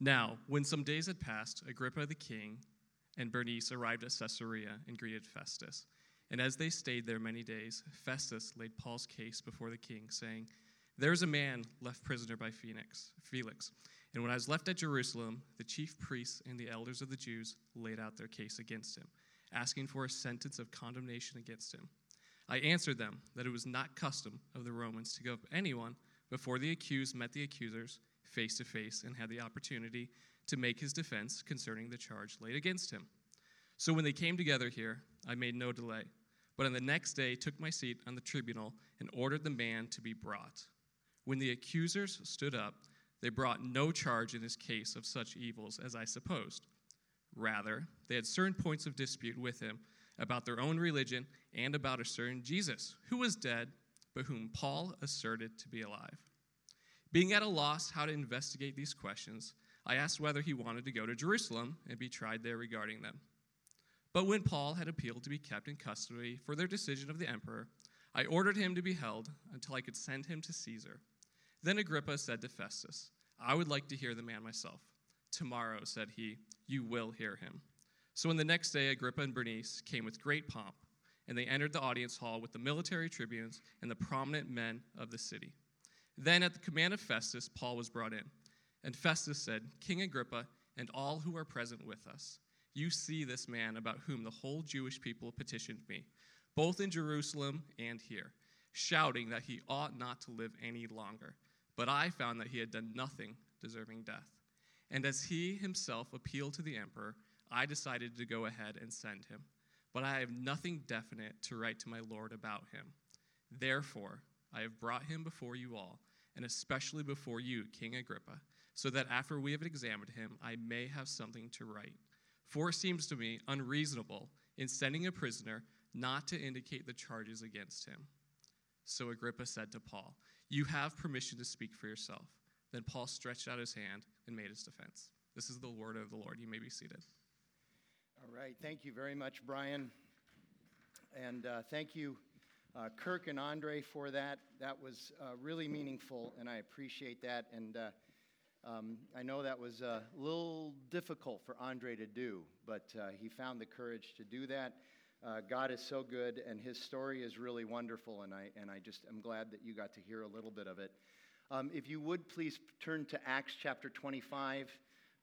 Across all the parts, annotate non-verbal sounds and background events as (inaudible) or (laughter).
Now, when some days had passed, Agrippa the king and Bernice arrived at Caesarea and greeted Festus. And as they stayed there many days, Festus laid Paul's case before the king, saying, There is a man left prisoner by Phoenix, Felix. And when I was left at Jerusalem, the chief priests and the elders of the Jews laid out their case against him, asking for a sentence of condemnation against him. I answered them that it was not custom of the Romans to go up anyone before the accused met the accusers face to face and had the opportunity to make his defense concerning the charge laid against him. So when they came together here, I made no delay, but on the next day took my seat on the tribunal and ordered the man to be brought. When the accusers stood up, they brought no charge in his case of such evils as I supposed. Rather, they had certain points of dispute with him about their own religion and about a certain Jesus, who was dead, but whom Paul asserted to be alive. Being at a loss how to investigate these questions, I asked whether he wanted to go to Jerusalem and be tried there regarding them. But when Paul had appealed to be kept in custody for their decision of the emperor, I ordered him to be held until I could send him to Caesar. Then Agrippa said to Festus, I would like to hear the man myself. Tomorrow, said he, you will hear him. So on the next day, Agrippa and Bernice came with great pomp, and they entered the audience hall with the military tribunes and the prominent men of the city. Then, at the command of Festus, Paul was brought in. And Festus said, King Agrippa, and all who are present with us, you see this man about whom the whole Jewish people petitioned me, both in Jerusalem and here, shouting that he ought not to live any longer. But I found that he had done nothing deserving death. And as he himself appealed to the emperor, I decided to go ahead and send him. But I have nothing definite to write to my Lord about him. Therefore, I have brought him before you all, and especially before you, King Agrippa so that after we have examined him, I may have something to write. For it seems to me unreasonable in sending a prisoner not to indicate the charges against him. So Agrippa said to Paul, You have permission to speak for yourself. Then Paul stretched out his hand and made his defense. This is the word of the Lord. You may be seated. All right. Thank you very much, Brian. And uh, thank you, uh, Kirk and Andre, for that. That was uh, really meaningful, and I appreciate that. And uh, um, I know that was a little difficult for Andre to do, but uh, he found the courage to do that. Uh, God is so good, and his story is really wonderful, and I, and I just am glad that you got to hear a little bit of it. Um, if you would please turn to Acts chapter 25.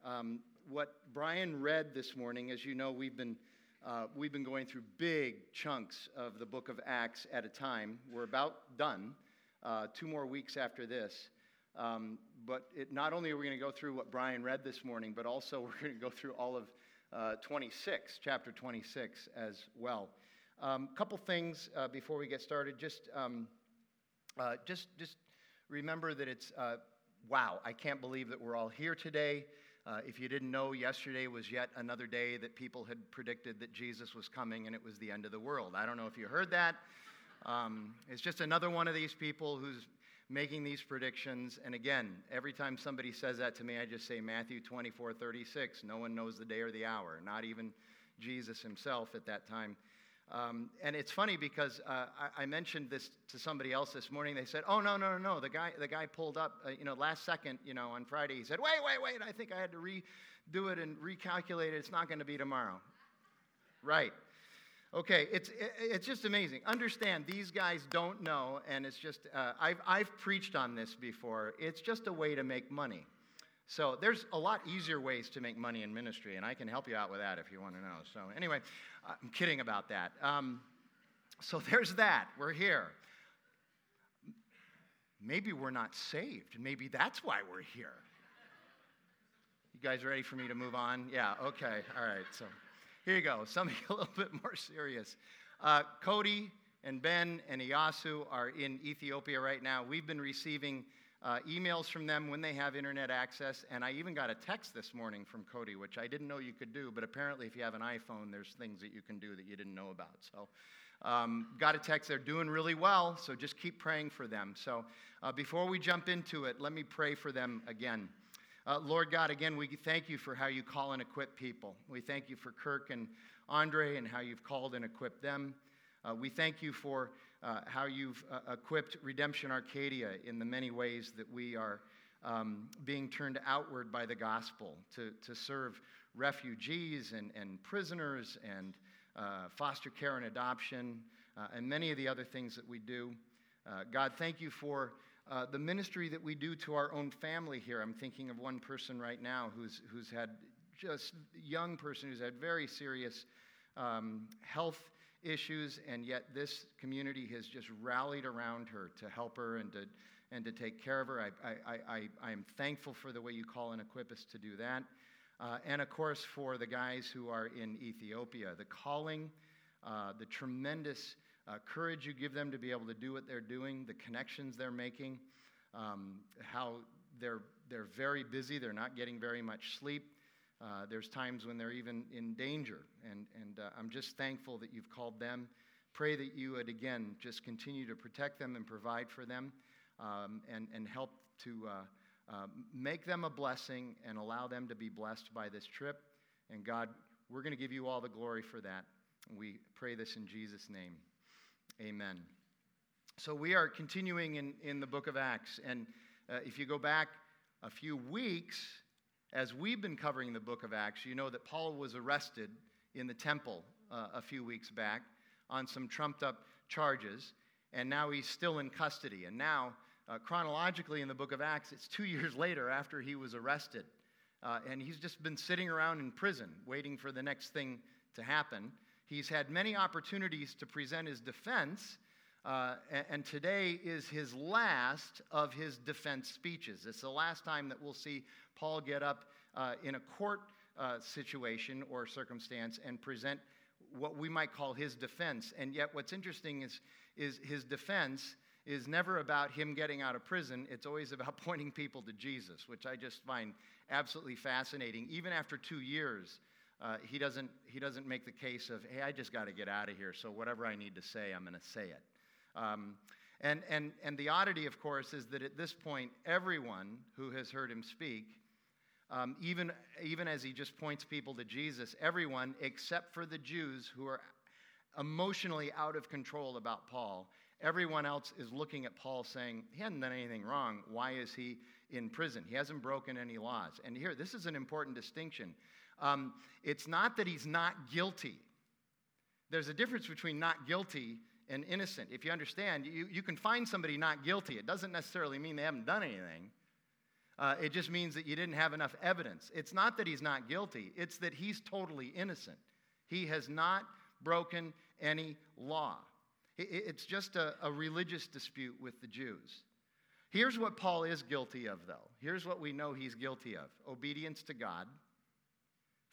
Um, what Brian read this morning, as you know, we've been, uh, we've been going through big chunks of the book of Acts at a time. We're about done, uh, two more weeks after this. Um, but it, not only are we going to go through what Brian read this morning, but also (laughs) we're going to go through all of uh, 26, chapter 26 as well. A um, couple things uh, before we get started. Just, um, uh, just, just remember that it's uh, wow. I can't believe that we're all here today. Uh, if you didn't know, yesterday was yet another day that people had predicted that Jesus was coming and it was the end of the world. I don't know if you heard that. Um, it's just another one of these people who's making these predictions. And again, every time somebody says that to me, I just say Matthew 24 36. No one knows the day or the hour, not even Jesus himself at that time. Um, and it's funny because uh, I, I, mentioned this to somebody else this morning. They said, "Oh no, no, no, no! The guy, the guy pulled up, uh, you know, last second, you know, on Friday. He said, "Wait, wait, wait! I think I had to redo it and recalculate it. It's not going to be tomorrow." Right. Okay, it's, it's just amazing. Understand, these guys don't know, and it's just, uh, I've, I've preached on this before. It's just a way to make money. So there's a lot easier ways to make money in ministry, and I can help you out with that if you want to know. So, anyway, I'm kidding about that. Um, so there's that. We're here. Maybe we're not saved. and Maybe that's why we're here. You guys ready for me to move on? Yeah, okay. All right. So. Here you go, (laughs) something a little bit more serious. Uh, Cody and Ben and Iyasu are in Ethiopia right now. We've been receiving uh, emails from them when they have internet access, and I even got a text this morning from Cody, which I didn't know you could do, but apparently, if you have an iPhone, there's things that you can do that you didn't know about. So, um, got a text. They're doing really well, so just keep praying for them. So, uh, before we jump into it, let me pray for them again. Uh, Lord God, again, we thank you for how you call and equip people. We thank you for Kirk and Andre and how you've called and equipped them. Uh, we thank you for uh, how you've uh, equipped Redemption Arcadia in the many ways that we are um, being turned outward by the gospel to, to serve refugees and, and prisoners and uh, foster care and adoption, uh, and many of the other things that we do. Uh, God, thank you for uh, the ministry that we do to our own family here. I'm thinking of one person right now who's, who's had just young person who's had very serious um, health issues, and yet this community has just rallied around her to help her and to, and to take care of her. I, I, I, I am thankful for the way you call and equip us to do that. Uh, and of course, for the guys who are in Ethiopia, the calling, uh, the tremendous uh, courage you give them to be able to do what they're doing, the connections they're making, um, how they're, they're very busy, they're not getting very much sleep. Uh, there's times when they're even in danger. And, and uh, I'm just thankful that you've called them. Pray that you would, again, just continue to protect them and provide for them um, and, and help to uh, uh, make them a blessing and allow them to be blessed by this trip. And God, we're going to give you all the glory for that. We pray this in Jesus' name. Amen. So we are continuing in, in the book of Acts. And uh, if you go back a few weeks, as we've been covering the book of Acts, you know that Paul was arrested in the temple uh, a few weeks back on some trumped up charges, and now he's still in custody. And now, uh, chronologically in the book of Acts, it's two (laughs) years later after he was arrested. Uh, and he's just been sitting around in prison waiting for the next thing to happen. He's had many opportunities to present his defense, uh, and, and, today is his last of his defense speeches. It's the last time that we'll see Paul get up uh, in a court uh, situation or circumstance and present what we might call his defense. And yet, what's interesting is, is his defense is never about him getting out of prison. It's always about (laughs) pointing people to Jesus, which I just find absolutely fascinating. Even after two years, uh, he, doesn't, he doesn't make the case of, hey, I just got to get out of here, so whatever I need to say, I'm going to say it. Um, and, and, and the oddity, of course, is that at this point, everyone who has heard him speak, um, even, even as he just points people to Jesus, everyone except for the Jews who are emotionally out of control about Paul, everyone else is looking at Paul saying, he hasn't done anything wrong. Why is he in prison? He hasn't broken any laws. And here, this is an important distinction. Um, it's not that he's not guilty. There's a difference between not guilty and innocent. If you understand, you, you can find somebody not guilty. It doesn't necessarily mean they haven't done anything. Uh, it just means that you didn't have enough evidence. It's not that he's not guilty, it's that he's totally innocent. He has not broken any law. It's just a, a religious dispute with the Jews. Here's what Paul is guilty of, though. Here's what we know he's guilty of obedience to God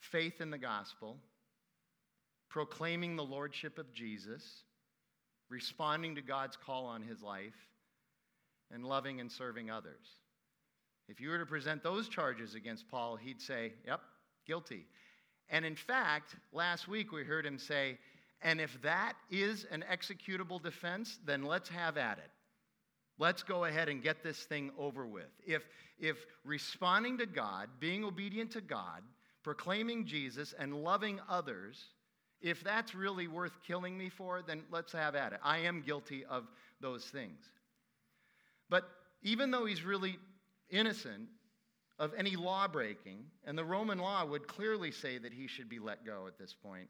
faith in the gospel, proclaiming the lordship of Jesus, responding to God's call on his life, and loving and serving others. If you were to present those charges against Paul, he'd say, Yep, guilty. And in fact, last week we heard him say, And if that is an executable defense, then let's have at it. Let's go ahead and get this thing over with. If, if responding to God, being obedient to God, proclaiming Jesus and loving others, if that's really worth killing me for, then let's have at it. I am guilty of those things. But even though he's really innocent of any law breaking, and the Roman law would clearly say that he should be let go at this point,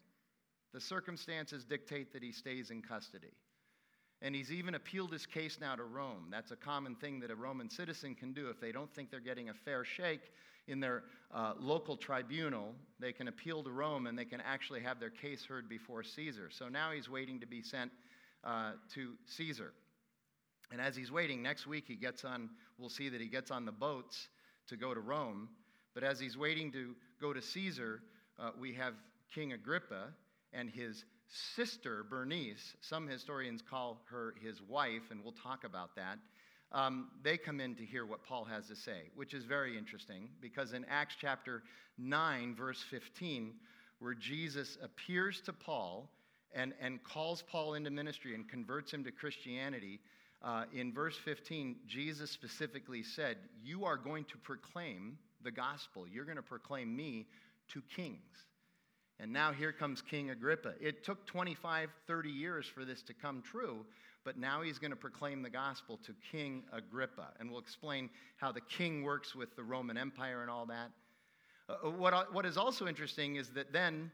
the circumstances dictate that he stays in custody. And he's even appealed his case now to Rome. That's a common thing that a Roman citizen can do if they don't think they're getting a fair shake in their uh, local tribunal, they can appeal to Rome and they can actually have their case heard before Caesar. So now he's waiting to be sent uh, to Caesar. And as he's waiting, next week he gets on, we'll see that he gets on the boats to go to Rome. But as he's waiting to go to Caesar, uh, we have King Agrippa and his sister, Bernice. Some historians call her his wife, and we'll talk about that um, they come in to hear what Paul has to say, which is very interesting because in Acts chapter 9, verse 15, where Jesus appears to Paul and, and calls Paul into ministry and converts him to Christianity, uh, in verse 15, Jesus specifically said, You are going to proclaim the gospel. You're going to proclaim me to kings. And now here comes King Agrippa. It took 25, 30 years for this to come true, but now he's going to proclaim the gospel to King Agrippa. And we'll explain how the king works with the Roman Empire and all that. Uh, what, what is also interesting is that then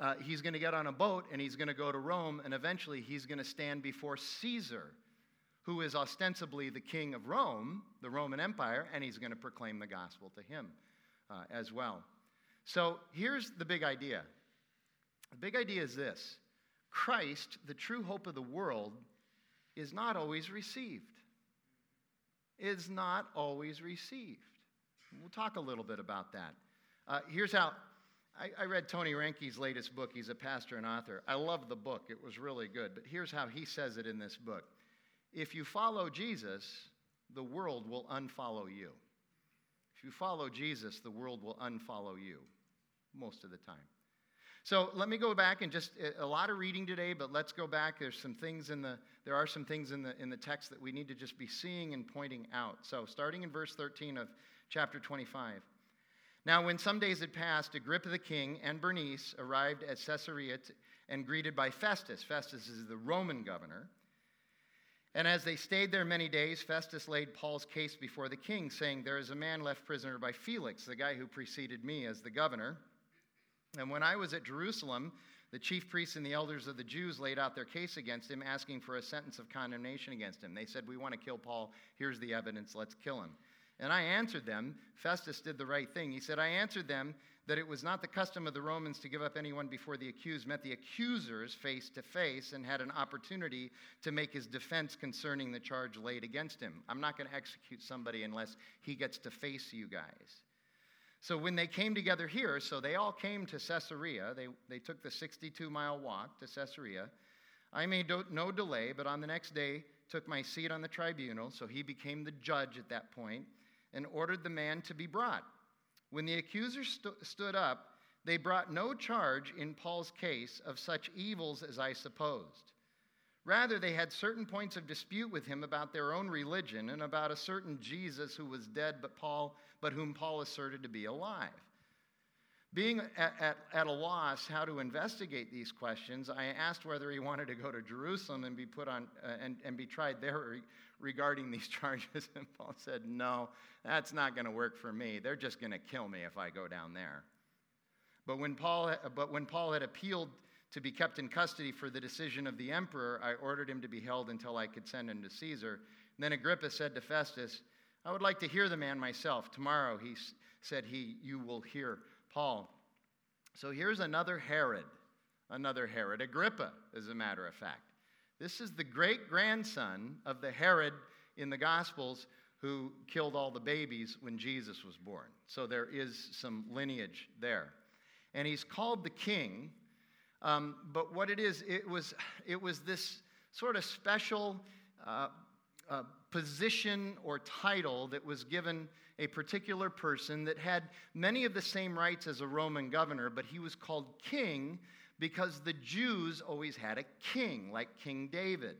uh, he's going to get on a boat and he's going to go to Rome, and eventually he's going to stand before Caesar, who is ostensibly the king of Rome, the Roman Empire, and he's going to proclaim the gospel to him uh, as well. So here's the big idea the big idea is this Christ, the true hope of the world, is not always received. Is not always received. We'll talk a little bit about that. Uh, here's how I, I, read Tony Reinke's latest book. He's a pastor and author. I love the book, it was really good. But here's how he says it in this book If you follow Jesus, the world will unfollow you. If you follow Jesus, the world will unfollow you most of the time. So let me go back and just a lot of reading today, but let's go back. There's some things in the there are some things in the in the text that we need to just be seeing and pointing out. So starting in verse 13 of chapter 25. Now, when some days had passed, Agrippa the king and Bernice arrived at Caesarea and greeted by Festus. Festus is the Roman governor. And as they stayed there many days, Festus laid Paul's case before the king, saying, There is a man left prisoner by Felix, the guy who preceded me as the governor. And when I was at Jerusalem, the chief priests and the elders of the Jews laid out their case against him, asking for a sentence of condemnation against him. They said, We want to kill Paul. Here's the evidence. Let's kill him. And I answered them. Festus did the right thing. He said, I answered them that it was not the custom of the Romans to give up anyone before the accused met the accusers face to face and had an opportunity to make his defense concerning the charge laid against him. I'm not going to execute somebody unless he gets to face you guys. So when they came together here, so they all came to Caesarea, they, they took the 62 mile walk to Caesarea. I made no delay, but on the next day took my seat on the tribunal, so he became the judge at that point, and ordered the man to be brought. When the accusers st- stood up, they brought no charge in Paul's case of such evils as I supposed. Rather, they had certain points of dispute with him about their own religion and about a certain Jesus who was dead, but Paul but whom Paul asserted to be alive. Being at, at, at, a loss how to investigate these questions, I asked whether he wanted to go to Jerusalem and be put on uh, and, and be tried there re- regarding these (laughs) charges. And Paul said, No, that's not going to work for me. They're just going to kill me if I go down there. But when, Paul, but when Paul had appealed to be kept in custody for the decision of the emperor, I ordered him to be held until I could send him to Caesar. And then Agrippa said to Festus, I would like to hear the man myself. Tomorrow, he said, he, you will hear Paul. So here's another Herod, another Herod, Agrippa, as a matter of fact. This is the great grandson of the Herod in the Gospels who killed all the babies when Jesus was born. So there is some lineage there. And he's called the king. Um, but what it is, it was, it was this sort of special uh, uh, position or title that was given a particular person that had many of the same rights as a Roman governor, but he was called king because the Jews always had a king, like King David.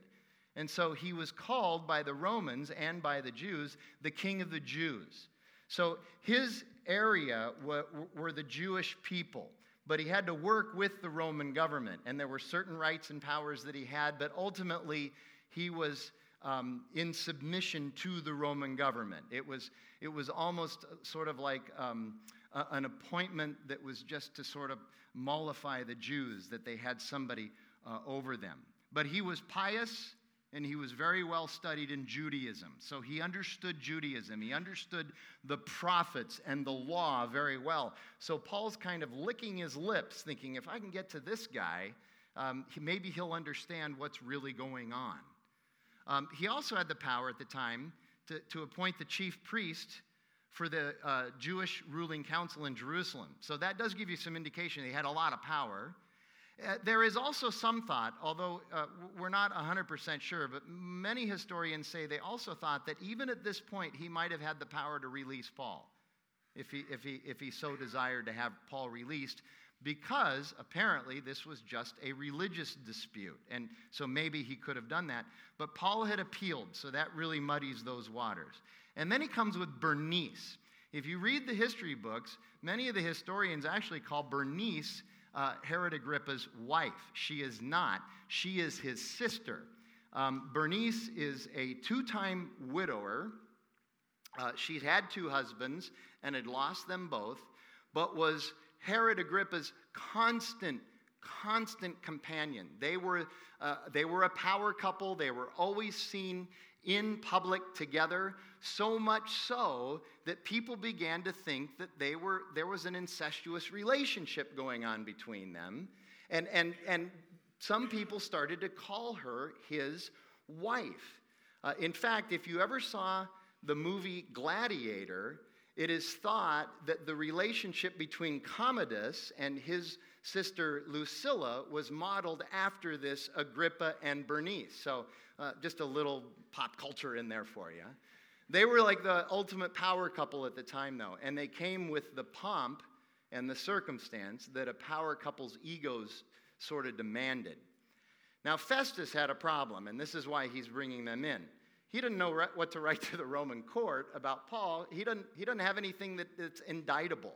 And so he was called by the Romans and by the Jews the king of the Jews. So his area were the Jewish people, but he had to work with the Roman government, and there were certain rights and powers that he had, but ultimately he was um, in submission to the Roman government. It was, it was almost sort of like um, a, an appointment that was just to sort of mollify the Jews, that they had somebody uh, over them. But he was pious and he was very well studied in Judaism. So he understood Judaism. He understood the prophets and the law very well. So Paul's kind of licking his lips, thinking, if I can get to this guy, um, maybe he'll understand what's really going on. Um, he also had the power at the time to, to appoint the chief priest for the uh, Jewish ruling council in Jerusalem. So that does give you some indication he had a lot of power. Uh, there is also some thought, although uh, we're not 100% sure, but many historians say they also thought that even at this point he might have had the power to release Paul if he, if he, if he so desired to have Paul released because apparently this was just a religious dispute. And so maybe he could have done that. But Paul had appealed, so that really muddies those waters. And then he comes with Bernice. If you read the history books, many of the historians actually call Bernice uh, Herod Agrippa's wife. She is not, she is his sister. Um, Bernice is a two time widower. Uh, she'd had two husbands and had lost them both, but was Herod Agrippa's constant, constant companion. They were, uh, they were a power couple. They were always seen in public together, so much so that people began to think that they were, there was an incestuous relationship going on between them. And, and, and some people started to call her his wife. Uh, in fact, if you ever saw the movie Gladiator, it is thought that the relationship between Commodus and his sister Lucilla was modeled after this Agrippa and Bernice. So, uh, just a little pop culture in there for you. They were like the ultimate power couple at the time, though, and they came with the pomp and the circumstance that a power couple's egos sort of demanded. Now, Festus had a problem, and this is why he's bringing them in. He didn't know what to write (laughs) to the Roman court about Paul. He doesn't, he doesn't have anything that, that's indictable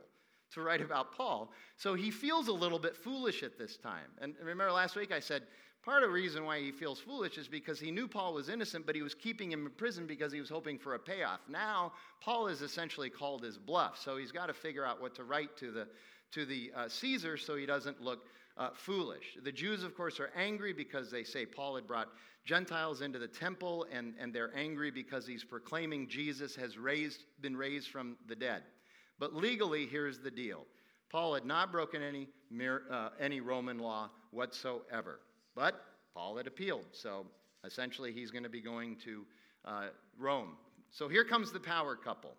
to write about Paul. So he feels a little bit foolish at this time. And remember last week I said part of the reason why he feels foolish is because he knew Paul was innocent, but he was keeping him in prison because he was hoping for a payoff. Now, Paul is essentially called his bluff. So he's got to figure out what to write to the, to the uh, Caesar so he doesn't look uh, foolish. The Jews, of course, are angry because they say Paul had brought Gentiles into the temple, and, and they're angry because he's proclaiming Jesus has raised, been raised from the dead. But legally, here's the deal Paul had not broken any, uh, any Roman law whatsoever. But Paul had appealed, so essentially he's going to be going to uh, Rome. So here comes the power couple.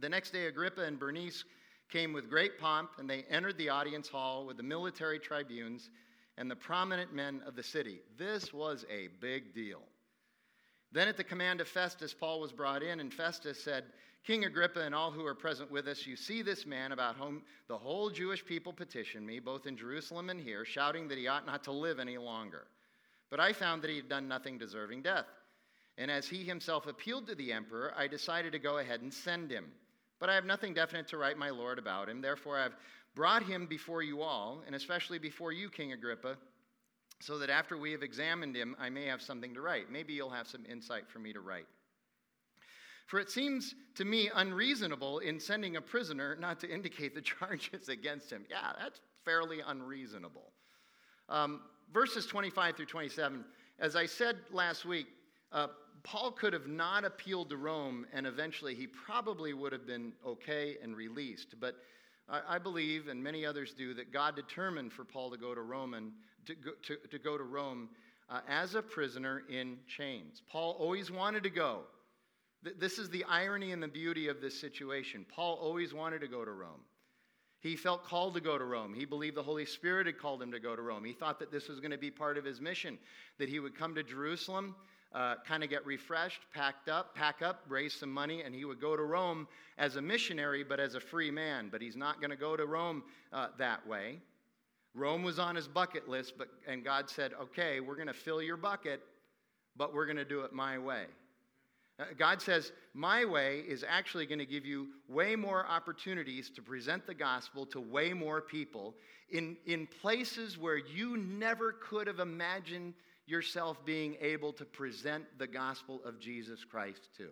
The next day, Agrippa and Bernice came with great pomp, and they entered the audience hall with the military tribunes and the prominent men of the city. This was a big deal. Then, at the command of Festus, Paul was brought in, and Festus said, King Agrippa and all who are present with us, you see this man about whom the whole Jewish people petitioned me, both in Jerusalem and here, shouting that he ought not to live any longer. But I found that he had done nothing deserving death. And as he himself appealed to the emperor, I decided to go ahead and send him. But I have nothing definite to write my Lord about him. Therefore, I've brought him before you all, and especially before you, King Agrippa, so that after we have examined him, I may have something to write. Maybe you'll have some insight for me to write. For it seems to me unreasonable in sending a prisoner not to indicate the (laughs) charges against him. Yeah, that's fairly unreasonable. Um, verses 25 through 27, as I said last week, uh, Paul could have not appealed to Rome, and eventually he probably would have been okay and released. But I, I believe, and many others do, that God determined for Paul to go to Rome, to go to, to, go to Rome uh, as a prisoner in chains. Paul always wanted to go. Th- this is the irony and the beauty of this situation. Paul always wanted to go to Rome. He felt called to go to Rome. He believed the Holy Spirit had called him to go to Rome. He thought that this was going to be part of his mission, that he would come to Jerusalem uh, kind of get refreshed, packed up, pack up, raise some money, and he would go to Rome as a missionary, but as a free man. But he's not going to go to Rome uh, that way. Rome was on his bucket list, but, and God said, okay, we're going to fill your bucket, but we're going to do it my way. Uh, God says, My way is actually going to give you way more opportunities to present the gospel to way more people in, in places where you never could have imagined yourself being able to present the gospel of Jesus Christ to.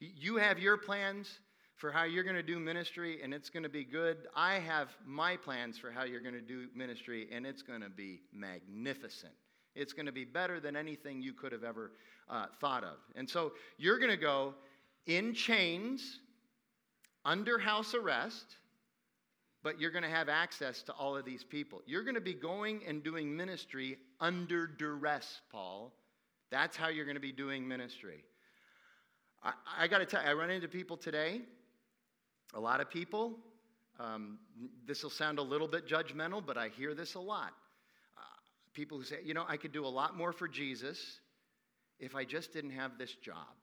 You have your plans for how you're going to do ministry, and it's going to be good. I have my plans for how you're going to do ministry, and it's going to be magnificent. It's going to be better than anything you could have ever uh, thought of. And so you're going to go in chains, under house arrest, but you're going to have access to all of these people. You're going to be going and doing ministry under duress, Paul. That's how you're going to be doing ministry. I, I got to tell you, I run into people today, a lot of people. Um, this will sound a little bit judgmental, but I hear this a lot. Uh, people who say, you know, I could do a lot more for Jesus if I just didn't have this job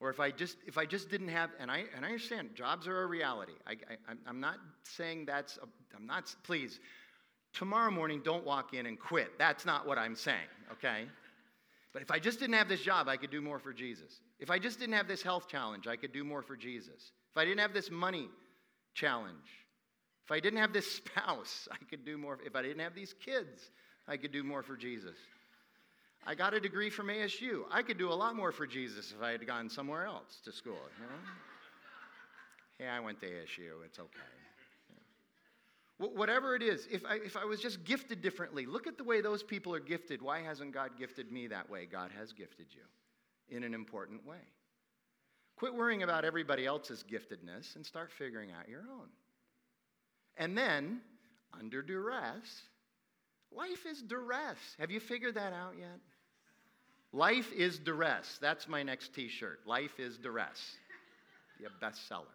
or if I just if I just didn't have and I and I understand jobs are a reality. I, I I'm not saying that's a, I'm not please. Tomorrow morning, don't walk in and quit. That's not what I'm saying. Okay. But if I just didn't have this job, I could do more for Jesus. If I just didn't have this health challenge, I could do more for Jesus. If I didn't have this money challenge, If I didn't have this (laughs) spouse, I could do more. If I didn't have these kids, I could do more for Jesus. I got a degree from ASU. I could do a lot more for Jesus if I had gone somewhere else to school, you know? yeah, I went to ASU. It's okay. Whatever it is, if I, if I was just gifted differently, look at the way those people are gifted. Why hasn't God gifted me that way? God has gifted you in an important way. Quit worrying about everybody else's giftedness and start figuring out your own. And then, under duress, life is duress. Have you figured that out yet? Life is duress. That's my next t shirt. Life is duress. Be a bestseller.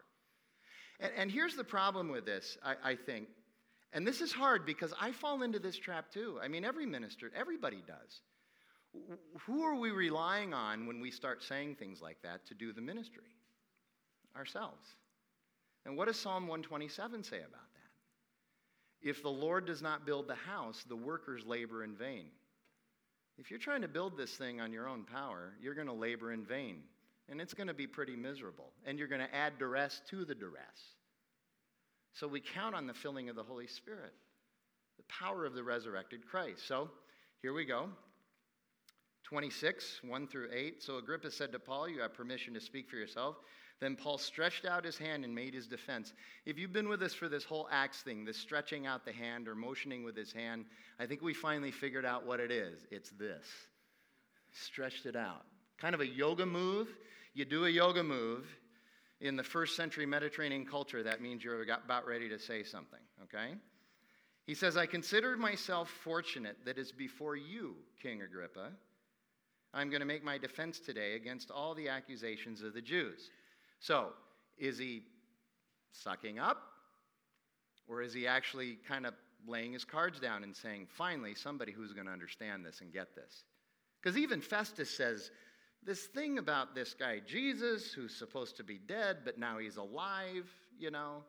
And, and here's the problem with this, I, I think. And this is hard because I fall into this trap too. I mean, every minister, everybody does. Who are we relying on when we start saying things like that to do the ministry? Ourselves. And what does Psalm 127 say about? If the Lord does not build the house, the workers labor in vain. If you're trying to build this thing on your own power, you're going to labor in vain. And it's going to be pretty miserable. And you're going to add duress to the duress. So we count on the filling of the Holy Spirit, the power of the resurrected Christ. So here we go. 26, 1 through 8. So Agrippa said to Paul, You have permission to speak for yourself. Then Paul stretched out his hand and made his defense. If you've been with us for this whole Acts thing, this stretching out the hand or motioning with his hand, I think we finally figured out what it is. It's this stretched it out. Kind of a yoga move. You do a yoga move, in the first century Mediterranean culture, that means you're about ready to say something, okay? He says, I consider myself fortunate that is before you, King Agrippa. I'm going to make my defense today against all the accusations of the Jews. So, is he sucking up? Or is he actually kind of laying his cards down and saying, finally, somebody who's going to understand this and get this? Because even Festus says, this thing about this guy Jesus, who's supposed to be dead, but now he's alive, you know.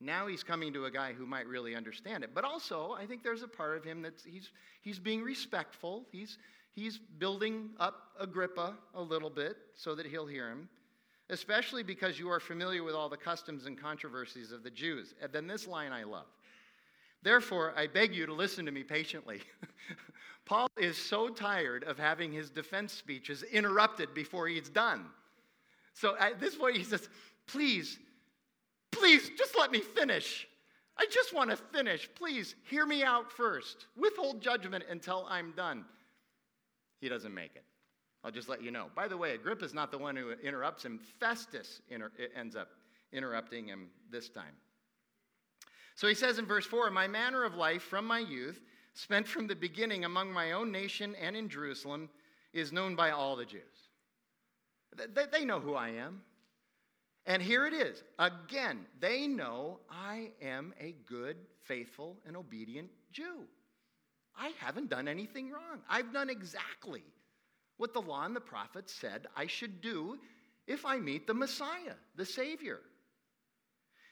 Now he's coming to a guy who might really understand it. But also, I think there's a part of him that he's, he's being respectful. He's, he's building up Agrippa a little bit so that he'll hear him, especially because you are familiar with all the customs and controversies of the Jews. And then this line I love. Therefore, I beg you to listen to me patiently. (laughs) Paul is so tired of having his defense speeches interrupted before he's done. So at this point, he says, Please, please, just let me finish. I just want to finish. Please, hear me out first. Withhold judgment until I'm done. He doesn't make it. I'll just let you know. By the way, Agrippa's not the one who interrupts him, Festus inter- ends up interrupting him this time. So he says in verse 4 My manner of life from my youth spent from the beginning among my own nation and in Jerusalem, is known by all the Jews. They know who I am. And here it is. Again, they know I am a good, faithful, and obedient Jew. I haven't done anything wrong. I've done exactly what the law and the prophets said I should do if I meet the Messiah, the Savior.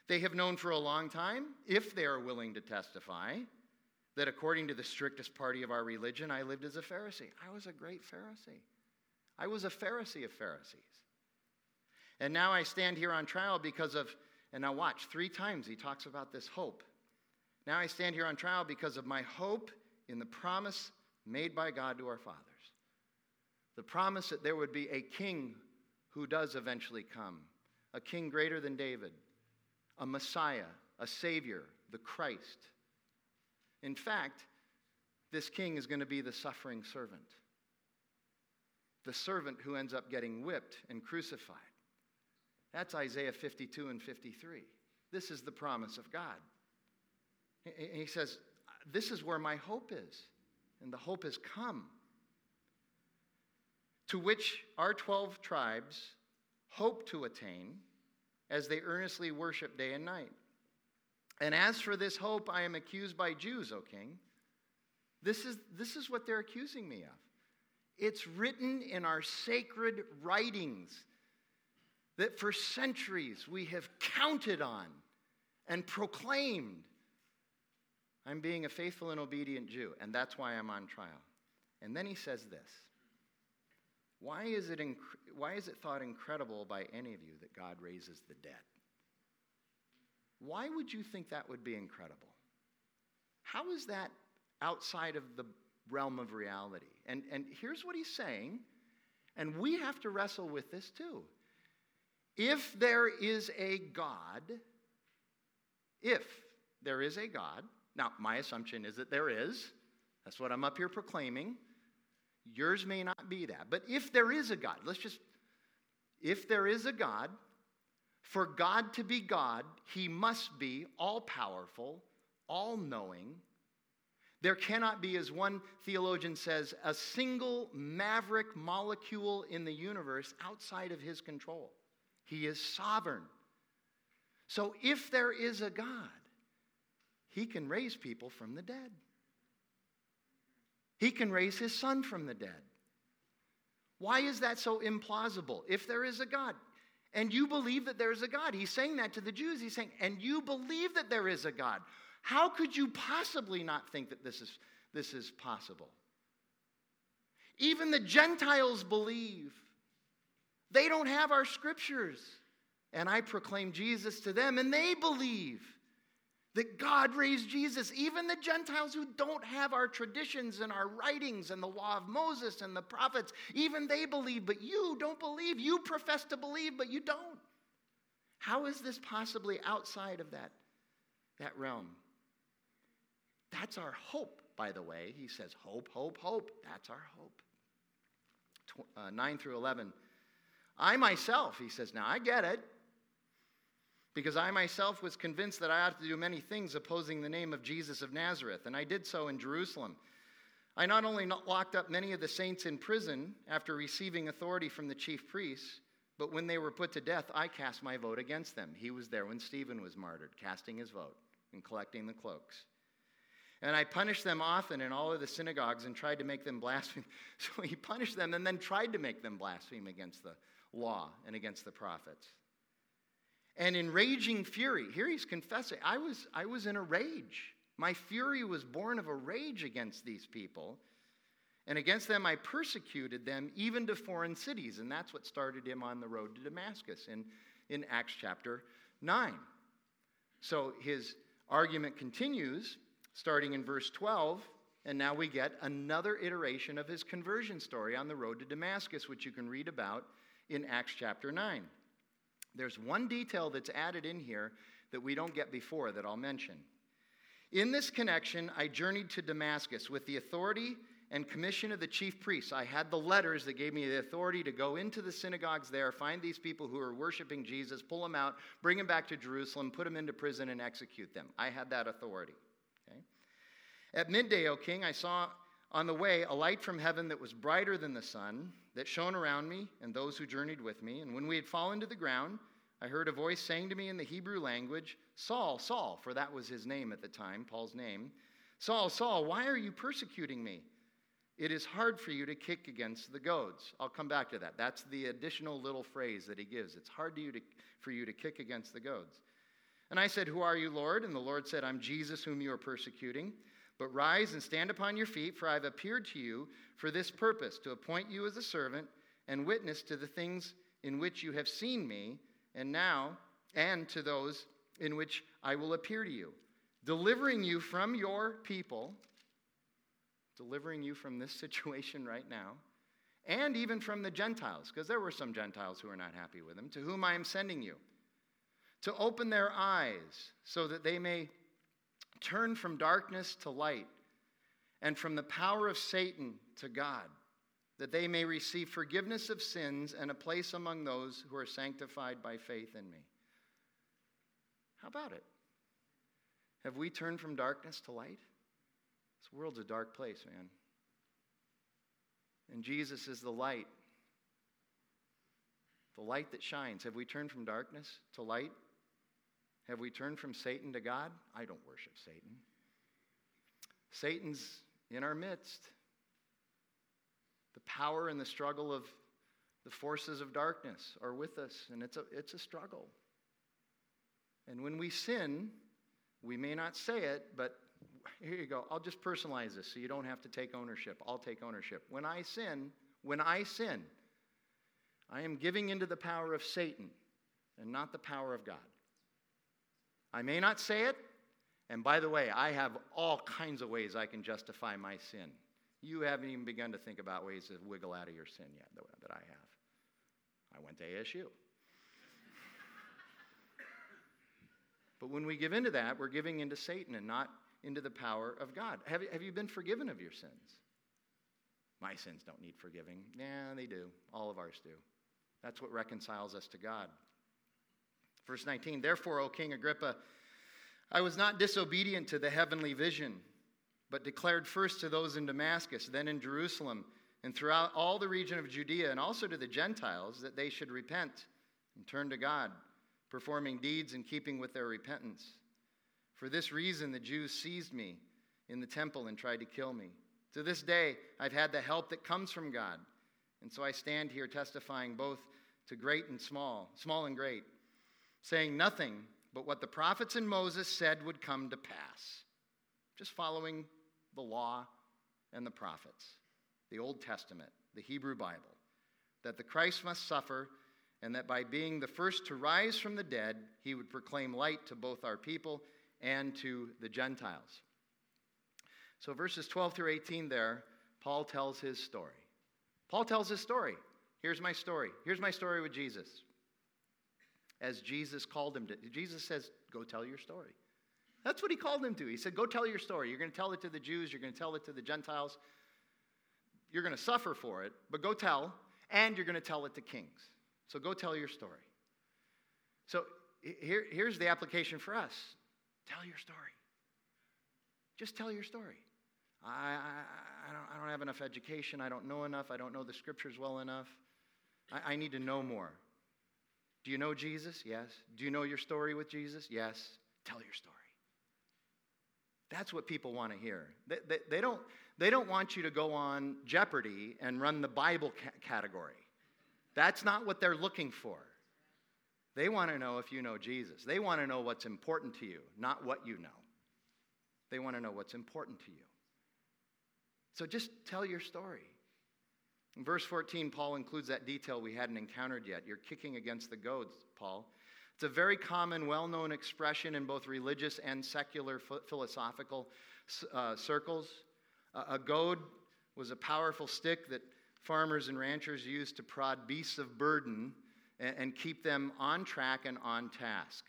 They have known for a long time, if they are willing to testify, that according to the strictest party of our religion, I lived as a Pharisee. I was a great Pharisee. I was a Pharisee of Pharisees. And now I stand here on trial because of, and now watch, three times he talks about this hope. Now I stand here on trial because of my hope in the promise made by God to our fathers. The promise that there would be a king who does eventually come, a king greater than David, a Messiah, a Savior, the Christ in fact, this king is going to be the suffering servant, the servant who ends up getting whipped and crucified. That's Isaiah 52 and 53. This is the promise of God. He says, This is where my hope is, and the hope has come. To which our 12 tribes hope to attain as they earnestly worship day and night. And as for this hope, I am accused by Jews, O king. This is, this is what they're accusing me of. It's written in our sacred writings that for centuries we have counted on and proclaimed. I'm being a faithful and obedient Jew, and that's why I'm on trial. And then he says this why is, it inc- why is it thought incredible by any of you that God raises the dead? Why would you think that would be incredible? How is that outside of the realm of reality? And, and here's what he's saying, and we have to wrestle with this too. If there is a God, if there is a God, now my assumption is that there is, that's what I'm up here proclaiming. Yours may not be that. But if there is a God, let's just, if there is a God, for God to be God, he must be all powerful, all knowing. There cannot be, as one theologian says, a single maverick molecule in the universe outside of his control. He is sovereign. So if there is a God, he can raise people from the dead. He can raise his son from the dead. Why is that so implausible? If there is a God, and you believe that there is a God, he's saying that to the Jews. He's saying, and you believe that there is a God. How could you possibly not think that this is, this is possible? Even the Gentiles believe. They don't have our scriptures. And I proclaim Jesus to them, and they believe that God raised Jesus. Even the Gentiles who don't have our traditions and our writings and the law of Moses and the prophets, even they believe, but you don't believe. You profess to believe, but you don't. How is this possibly outside of that, that realm? That's our hope, by the way. He says, hope, hope, hope. That's our hope. Uh, 9 through 11. I myself, he says, now I get it because I myself was convinced that I ought to do many things opposing the name of Jesus of Nazareth, and I did so in Jerusalem. I not only locked up many of the saints in prison after receiving authority from the chief priests, but when they were put to death, I cast my vote against them. He was there when Stephen was martyred, casting his vote and collecting the cloaks. And I punished them often in all of the synagogues and tried to make them (laughs) blaspheme. So he punished them and then tried to make them blaspheme against the law and against the prophets and in raging fury. Here he's confessing, I was, I was in a rage. My fury was born of a rage against these people. And against them I persecuted them even to foreign cities. And that's what started him on the road to Damascus in, in Acts chapter 9. So his argument continues, starting in verse 12. And now we get another iteration of his conversion story on the road to Damascus, which you can read about in Acts chapter 9. There's one detail that's added in here that we don't get before that I'll mention. In this connection, I journeyed to Damascus with the authority and commission of the chief priests. I had the letters that gave me the authority to go into the synagogues there, find these people who are worshiping Jesus, pull them out, bring them back to Jerusalem, put them into prison, and execute them. I had that authority. Okay? At midday, O king, I saw on the way a light from heaven that was brighter than the sun that shone around me and those who journeyed with me. And when we had fallen to the ground, I heard a voice saying to me in the Hebrew language, Saul, Saul, for that was his name at the time, Paul's name, Saul, Saul, why are you persecuting me? It is hard for you to kick against the goads. I'll come back to that. That's the additional little phrase that he gives. It's hard for you to, for you to kick against the goads. And I said, Who are you, Lord? And the Lord said, I'm Jesus whom you are persecuting. But rise and stand upon your feet, for I have appeared to you for this purpose, to appoint you as a servant and witness to the things in which you have seen me, and now, and to those in which I will appear to you, delivering you from your people, delivering you from this (laughs) situation right now, and even from the Gentiles, because there were some Gentiles who were not happy with him, to whom I am sending you, to open their eyes so that they may Turn from darkness to light and from the power of Satan to God, that they may receive forgiveness of sins and a place among those who are sanctified by faith in me. How about it? Have we turned from darkness to light? This world's a dark place, man. And Jesus is the light, the light that shines. Have we turned from darkness to light? Have we turned from Satan to God? I don't worship Satan. Satan's in our midst. The power and the struggle of the forces of darkness are with us, and it's a, it's a struggle. And when we sin, we may not say it, but here you go. I'll just personalize this so you don't have to take ownership. I'll take ownership. When I sin, when I sin, I am giving into the power of Satan and not the power of God. I may not say it, and by the way, I have all kinds of ways I can justify my sin. You haven't even begun to think about ways to wiggle out of your sin yet that I have. I went to ASU. (laughs) but when we give into that, we're giving into Satan and not into the power of God. Have, have you been forgiven of your sins? My sins don't need forgiving. Yeah, they do. All of ours do. That's what reconciles us to God. Verse 19 Therefore, O King Agrippa, I was not disobedient to the heavenly vision, but declared first to those in Damascus, then in Jerusalem, and throughout all the region of Judea, and also to the Gentiles, that they should repent and turn to God, performing deeds in keeping with their repentance. For this reason, the Jews seized me in the temple and tried to kill me. To this day, I've had the help that comes from God. And so I stand here testifying both to great and small, small and great, saying nothing but what the prophets and Moses said would come to pass. Just following the law and the prophets, the Old Testament, the Hebrew Bible, that the Christ must suffer, and that by being the first to rise from the dead, he would proclaim light to both our people and to the Gentiles. So, verses 12 through 18 there, Paul tells his story. Paul tells his story. Here's my story. Here's my story with Jesus. As Jesus called him to, Jesus says, Go tell your story. That's what he called him to. He said, Go tell your story. You're going to tell it to the Jews, you're going to tell it to the Gentiles. You're going to suffer for it, but go tell, and you're going to tell it to kings. So go tell your story. So here, here's the application for us tell your story. Just tell your story. I, I, I, don't, I don't have enough education. I don't know enough. I don't know the scriptures well enough. I, I need to know more. Do you know Jesus? Yes. Do you know your story with Jesus? Yes. Tell your story. That's what people want to hear. They, they, they, don't, they don't want you to go on Jeopardy and run the Bible ca- category. That's not what they're looking for. They want to know if you know Jesus. They want to know what's important to you, not what you know. They want to know what's important to you. So just tell your story. In verse 14, Paul includes that detail we hadn't encountered yet. You're kicking against the goads, Paul. It's a very common, well known expression in both religious and secular philosophical uh, circles. a goad was a powerful stick that farmers and ranchers used to prod beasts of burden and, and keep them on track and on task.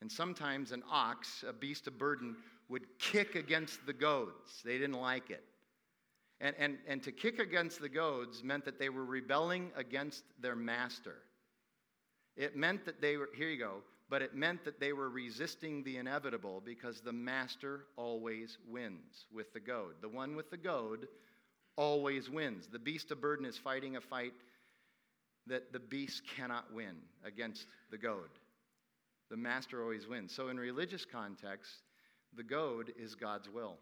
And sometimes an ox, a beast of burden, would kick against the goads. They didn't like it. And, and, and to kick against the goads meant that they were rebelling against their master. It meant that they were, here you go, but it meant that they were resisting the inevitable because the master always wins with the goad. The one with the goad always wins. The beast of burden is fighting a fight that the beast cannot win against the goad. The master always wins. So, in religious context, the goad is God's will.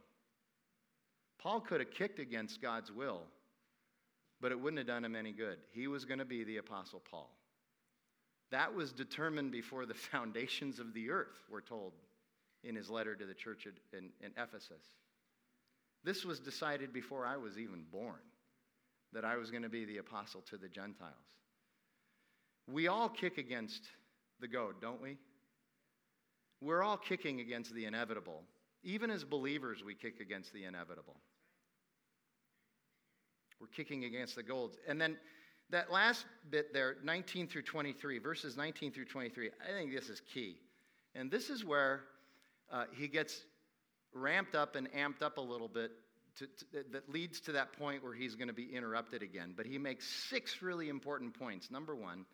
Paul could have kicked against God's will, but it wouldn't have done him any good. He was going to be the Apostle Paul. That was determined before the (laughs) foundations of the earth, we're told in his letter to the church in, in Ephesus. This was decided before I was even born that I was going to be the apostle to the Gentiles. We all kick against the goad, don't we? We're all kicking against the inevitable. Even as believers, we kick against the inevitable. We're kicking against the goad. And then that last bit there, 19 through 23, verses 19 through 23, I think this is key. And this is where uh, he gets ramped up and amped up a little bit to, to, that leads to that point where he's going to be interrupted again. But he makes six really important points. Number one,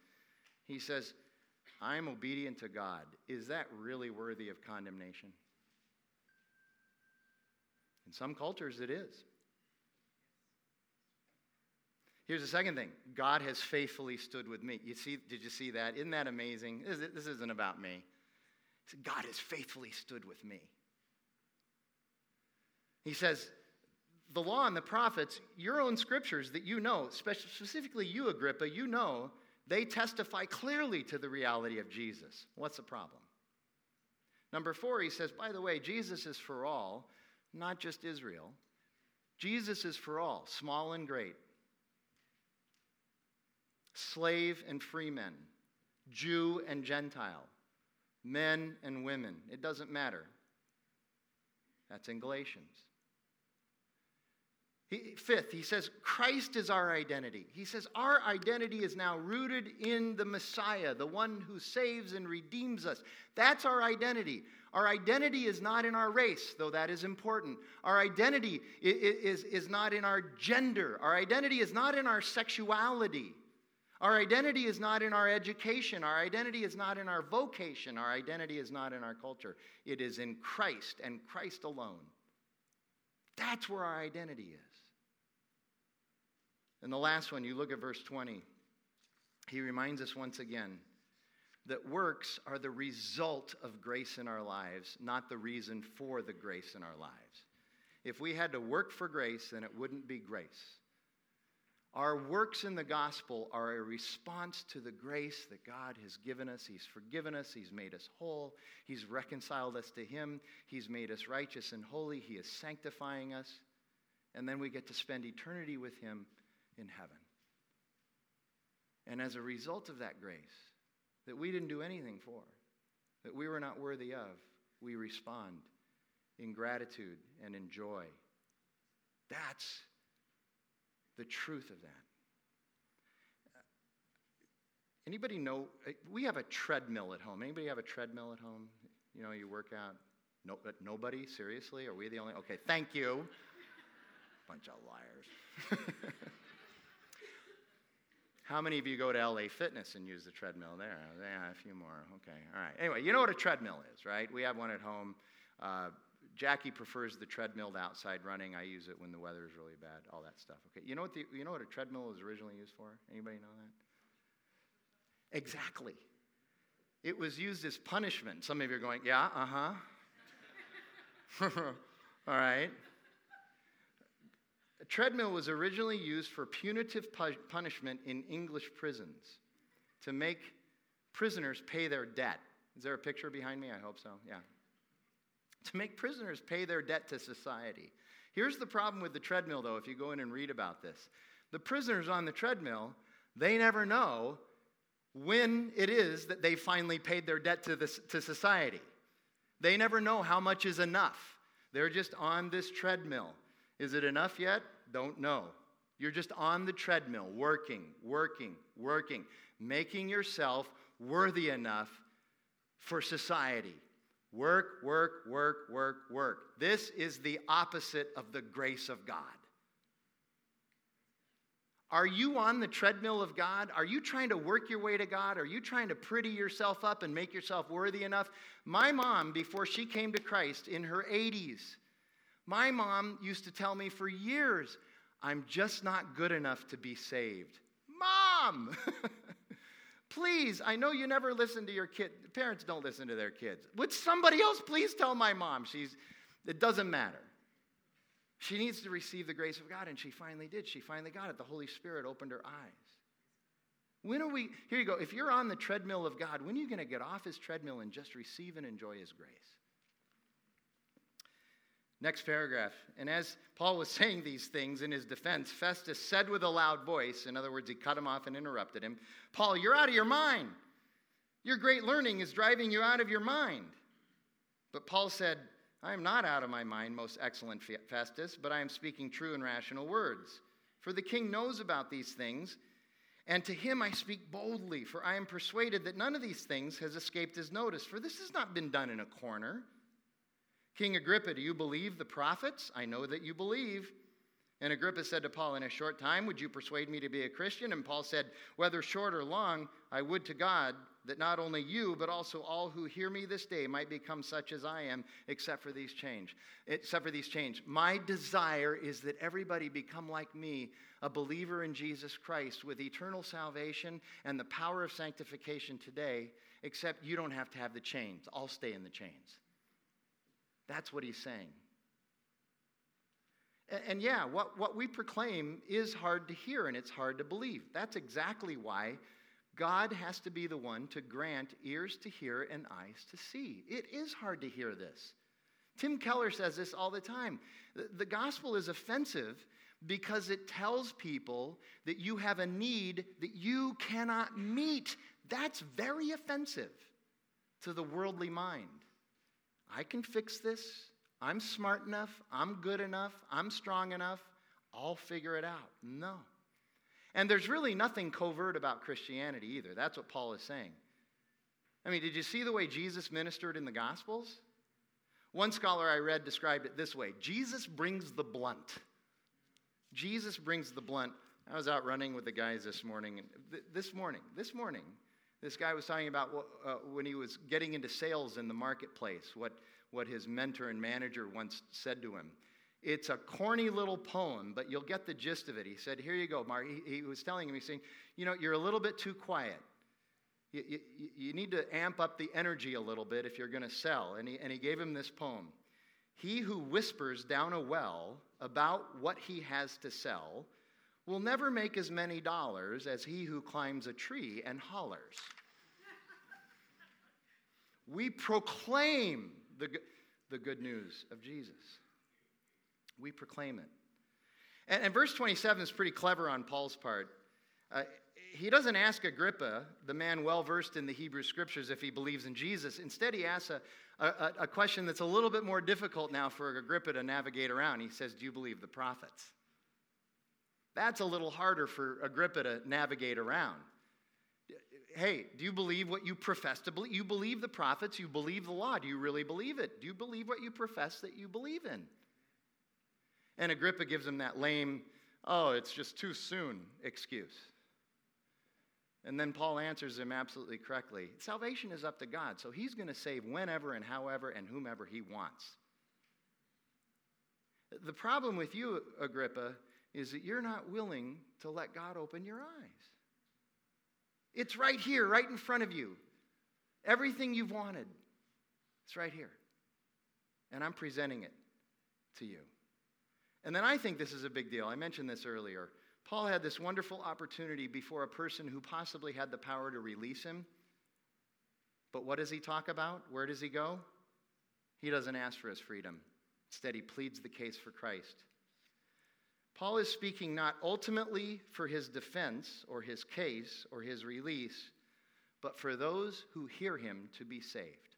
he says, I'm obedient to God. Is that really worthy of condemnation? In some cultures, it is. Here's the second thing God has faithfully stood with me. You see, did you see that? Isn't that amazing? This isn't about me. God has faithfully stood with me. He says, the law and the prophets, your own scriptures that you know, specifically you, Agrippa, you know they testify clearly to the reality of Jesus. What's the problem? Number four, he says, by the way, Jesus is for all, not just Israel. Jesus is for all, small and great, slave and free men, Jew and Gentile, men and women. It doesn't matter. That's in Galatians. He, fifth, he says, Christ is our identity. He says, Our identity is now rooted in the Messiah, the one who saves and redeems us. That's our identity. Our identity is not in our race, though that is important. Our identity is, is, is not in our gender. Our identity is not in our sexuality. Our identity is not in our education. Our identity is not in our vocation. Our identity is not in our culture. It is in Christ and Christ alone. That's where our identity is. And the last one, you look at verse 20. He reminds us once again that works are the result of grace in our lives, not the reason for the grace in our lives. If we had to work for grace, then it wouldn't be grace. Our works in the gospel are a response to the grace that God has given us. He's forgiven us, He's made us whole, He's reconciled us to Him, He's made us righteous and holy, He is sanctifying us, and then we get to spend eternity with Him in heaven. And as a result of that grace, that we didn't do anything for, that we were not worthy of, we respond in gratitude and in joy. That's the truth of that. Anybody know? We have a treadmill at home. Anybody have a treadmill at home? You know, you work out. No, but nobody? Seriously? Are we the only? Okay, thank you. Bunch of liars. (laughs) How many of you go to LA Fitness and use the treadmill there? Yeah, a few more. Okay, all right. Anyway, you know what a treadmill is, right? We have one at home. Uh, Jackie prefers the treadmill to outside running. I use it when the weather is really bad, all that stuff. Okay, you know what, the, you know what a treadmill was originally used for? Anybody know that? Exactly. It was used as punishment. Some of you are going, yeah, uh huh. (laughs) all right. A treadmill was originally used for punitive pu- punishment in English prisons to make prisoners pay their debt. Is there a picture behind me? I hope so. Yeah. To make prisoners pay their debt to society. Here's the problem with the treadmill, though, if you go in and read about this. The prisoners on the treadmill, they never know when it is that they finally paid their debt to, this, to society. They never know how much is enough. They're just on this treadmill. Is it enough yet? Don't know. You're just on the treadmill, working, working, working, making yourself worthy enough for society. Work, work, work, work, work. This is the opposite of the grace of God. Are you on the treadmill of God? Are you trying to work your way to God? Are you trying to pretty yourself up and make yourself worthy enough? My mom, before she came to Christ in her 80s, my mom used to tell me for years, I'm just not good enough to be saved. Mom! (laughs) please, I know you never listen to your kid. Parents don't listen to their kids. Would somebody else please tell my mom? She's, it doesn't matter. She needs to receive the grace of God, and she finally did. She finally got it. The Holy Spirit opened her eyes. When are we, here you go, if you're on the treadmill of God, when are you going to get off his treadmill and just receive and enjoy his grace? Next paragraph. And as Paul was (laughs) saying these things in his defense, Festus said with a loud voice, in other words, he cut him off and interrupted him, Paul, you're out of your mind. Your great learning is driving you out of your mind. But Paul said, I am not out of my mind, most excellent Festus, but I am speaking true and rational words. For the king knows about these things, and to him I speak boldly, for I am persuaded that none of these things has escaped his notice, for this has not been done in a corner. King Agrippa, do you believe the prophets? I know that you believe. And Agrippa said to Paul, In a short time, would you persuade me to be a Christian? And Paul said, Whether short or long, I would to God that not only you, but also all who hear me this day might become such as I am, except for these change. Except for these change. My desire is that everybody become like me, a believer in Jesus Christ with eternal salvation and the power of sanctification today, except you don't have to have the chains. I'll stay in the chains. That's what he's saying. And, and yeah, what, what we proclaim is hard to hear and it's hard to believe. That's exactly why God has to be the one to grant ears to hear and eyes to see. It is hard to hear this. Tim Keller says this all the time. The, the gospel is offensive because it tells people that you have a need that you cannot meet. That's very offensive. to the worldly mind. I can fix this. I'm smart enough. I'm good enough. I'm strong enough. I'll figure it out. No. And there's really nothing covert about Christianity either. That's what Paul is saying. I mean, did you see the way Jesus ministered in the Gospels? One scholar I read described it this way Jesus brings the blunt. Jesus brings the blunt. I was out running with the guys this morning. Th- this morning, this morning, this guy was talking about uh, when he was getting into sales in the marketplace, what, what his mentor and manager once said to him. It's a corny little poem, but you'll get the gist of it. He said, Here you go, Mark. He, he was telling him, he's saying, You know, you're a little bit too quiet. You, you, you need to amp up the energy a little bit if you're going to sell. And he, and he gave him this poem He who whispers down a well about what he has to sell will never make as many dollars as he who climbs a tree and hollers. we proclaim the, the good news of Jesus. We proclaim it. And, and verse 27 is pretty clever on Paul's part. Uh, he doesn't ask Agrippa, the man well versed in the Hebrew scriptures, if he believes in Jesus. Instead, he asks a, a, a, question that's a little bit more difficult now for Agrippa to navigate around. He says, Do you believe the prophets? That's a little harder for Agrippa to navigate around. Hey, do you believe what you profess to believe? You believe the prophets, you believe the law. Do you really believe it? Do you believe what you profess that you believe in? And Agrippa gives him that lame, oh, it's just too soon excuse. And then Paul answers him absolutely correctly. Salvation is up to God, so he's going to save whenever and however and whomever he wants. The problem with you, Agrippa, is that you're not willing to let God open your eyes. It's right here, right in front of you. Everything you've wanted, it's right here. And I'm presenting it to you. And then I think this is a big deal. I mentioned this earlier. Paul had this wonderful opportunity before a person who possibly had the power to release him. But what does he talk about? Where does he go? He doesn't ask for his freedom. Instead, he pleads the case for Christ. Paul is speaking not ultimately for his defense or his case or his release, but for those who hear him to be saved.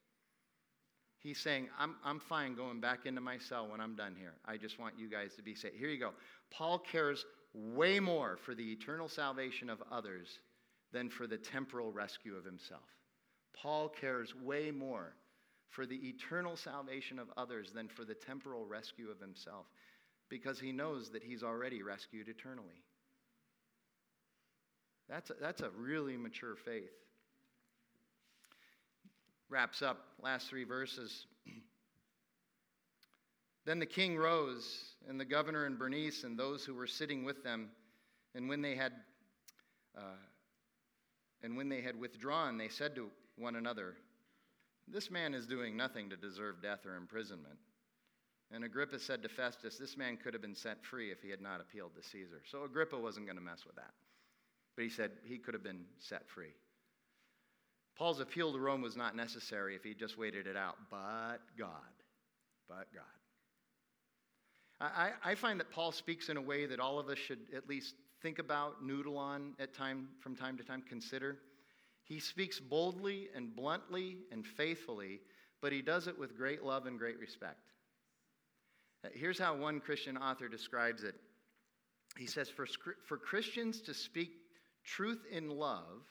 He's saying, I'm, I'm fine going back into my cell when I'm done here. I just want you guys to be saved. Here you go. Paul cares way more for the eternal salvation of others than for the temporal rescue of himself. Paul cares way more for the eternal salvation of others than for the temporal rescue of himself because he knows that he's already rescued eternally. That's a, that's a really mature faith. Wraps up, last three verses. (clears throat) Then the king rose, and the governor and Bernice and those who were sitting with them, and when they had uh, and when they had withdrawn, they said to one another, This man is doing nothing to deserve death or imprisonment. And Agrippa said to Festus, This man could have been set free if he had not appealed to Caesar. So Agrippa wasn't going to mess with that. But he said he could have been set free. Paul's appeal to Rome was not necessary if he just waited it out. But God. But God. I, I find that Paul speaks in a way that all of us should at least think about, noodle on at time, from time to time, consider. He speaks boldly and bluntly and faithfully, but he does it with great love and great respect. Here's how one Christian author describes it He says, For, for Christians to speak truth in love,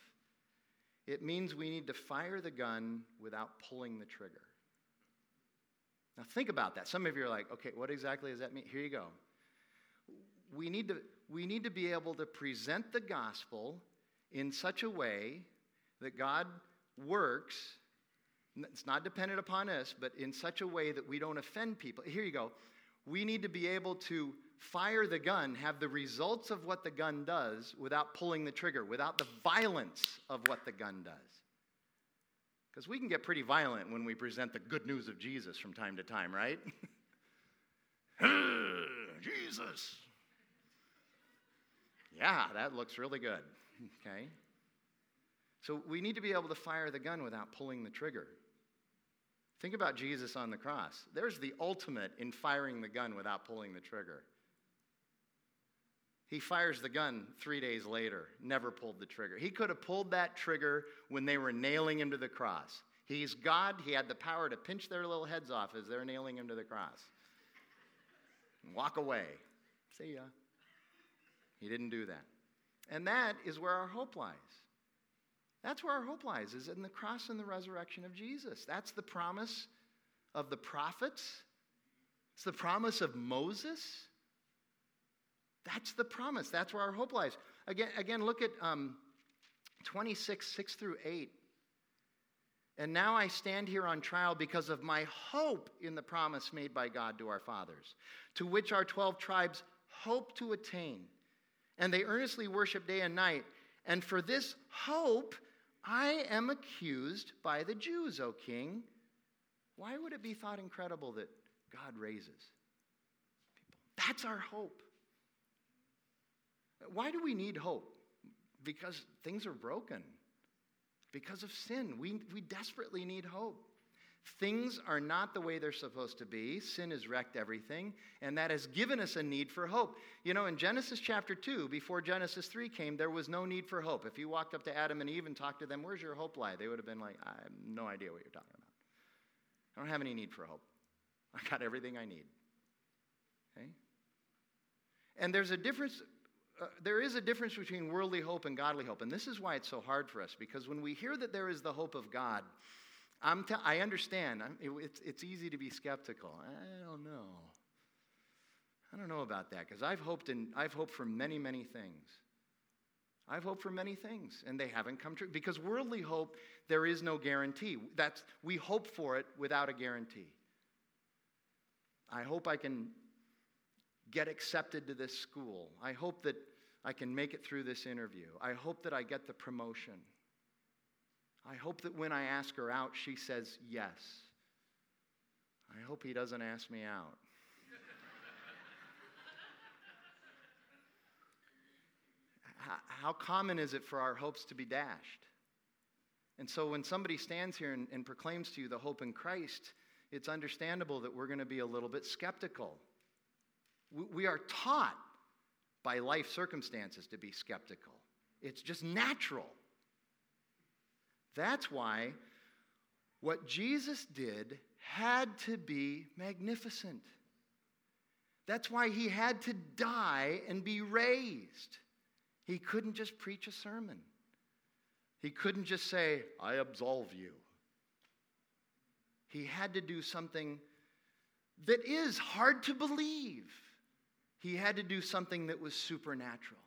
it means we need to fire the gun without pulling the trigger. Now, think about that. Some of you are like, okay, what exactly does that mean? Here you go. We need to, we need to be able to present the gospel in such a way that God works. It's not dependent upon us, but in such a way that we don't offend people. Here you go. We need to be able to fire the gun, have the results of what the gun does without pulling the trigger, without the violence of what the gun does. Because we can get pretty violent when we present the good news of Jesus from time to time, right? (laughs) Jesus. Yeah, that looks really good. Okay? So we need to be able to fire the gun without pulling the trigger. Think about Jesus on the cross. There's the ultimate in firing the gun without pulling the trigger. He fires the gun three days later, never pulled the trigger. He could have pulled that trigger when they were nailing him to the cross. He's God. He had the power to pinch their little heads off as they're nailing him to the cross. Walk away. See ya. He didn't do that. And that is where our hope lies. That's where our hope lies, is in the cross and the resurrection of Jesus. That's the promise of the prophets. It's the promise of Moses. That's the promise. That's where our hope lies. Again, again look at um, 26, 6 through 8. And now I stand here on trial because of my hope in the promise made by God to our fathers, to which our 12 tribes hope to attain. And they earnestly worship day and night. And for this hope, I am accused by the Jews, O king. Why would it be thought incredible that God raises people? That's our hope. Why do we need hope? Because things are broken, because of sin. We, we desperately need hope. Things are not the way they're supposed to be. Sin has wrecked everything, and that has given us a need for hope. You know, in Genesis chapter 2, before Genesis 3 came, there was no need for hope. If you walked up to Adam and Eve and talked to them, Where's your hope lie? They would have been like, I have no idea what you're talking about. I don't have any need for hope. (laughs) I got everything I need. Okay? And there's a difference. Uh, there is a difference between worldly hope and godly hope. And this is why it's so hard for us, because when we hear that there is the hope of God, I'm t- i understand. It, it's, it's easy to be skeptical. I don't know. I don't know about that because I've hoped in, I've hoped for many, many things. I've hoped for many things and they haven't come true. Because worldly hope, there is no guarantee. That's, we hope for it without a guarantee. I hope I can get accepted to this school. I hope that I can make it through this interview. I hope that I get the promotion. I hope that when I ask her out, she says yes. I hope he doesn't ask me out. (laughs) how, common is it for our hopes to be dashed? And so when somebody stands here and, and proclaims to you the hope in Christ, it's understandable that we're going to be a little bit skeptical. We, we are taught by life circumstances to be skeptical, it's just natural. That's why what Jesus did had to be magnificent. That's why he had to die and be raised. He couldn't just preach a sermon. He couldn't just say, I absolve you. He had to do something that is hard to believe. He had to do something that was supernatural.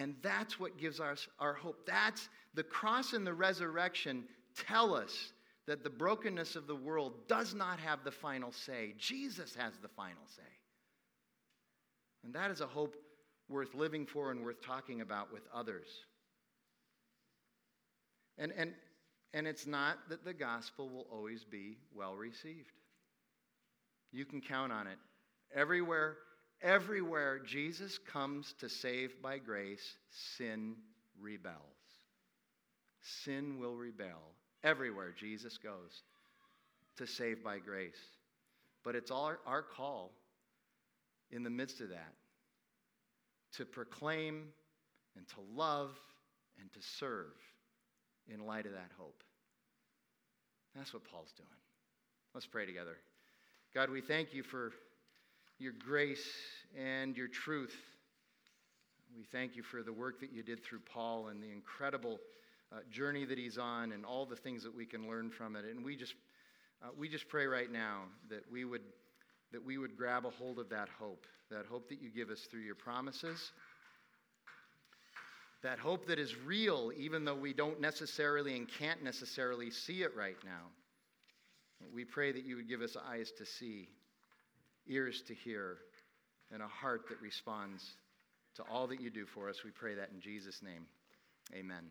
And that's what gives us our hope. That's the cross and the resurrection tell us that the brokenness of the world does not have the final say. Jesus has the final say. And that is a hope worth living for and worth talking about with others. And, and, and it's not that the gospel will always be well received. You can count on it. Everywhere Everywhere Jesus comes to save by grace, sin rebels. Sin will rebel. Everywhere Jesus goes to save by grace. But it's our, our call in the midst of that to proclaim and to love and to serve in light of that hope. That's what Paul's doing. Let's pray together. God, we thank you for your grace and your truth. We thank you for the work that you did through Paul and the incredible uh, journey that he's on and all the things that we can learn from it. And we just, uh, we just pray right now that we, would, that we would grab a hold of that hope, that hope that you give us through your promises, that hope that is real even though we don't necessarily and can't necessarily see it right now. We pray that you would give us eyes to see ears to hear, and a heart that responds to all that you do for us. We pray that in Jesus' name. Amen.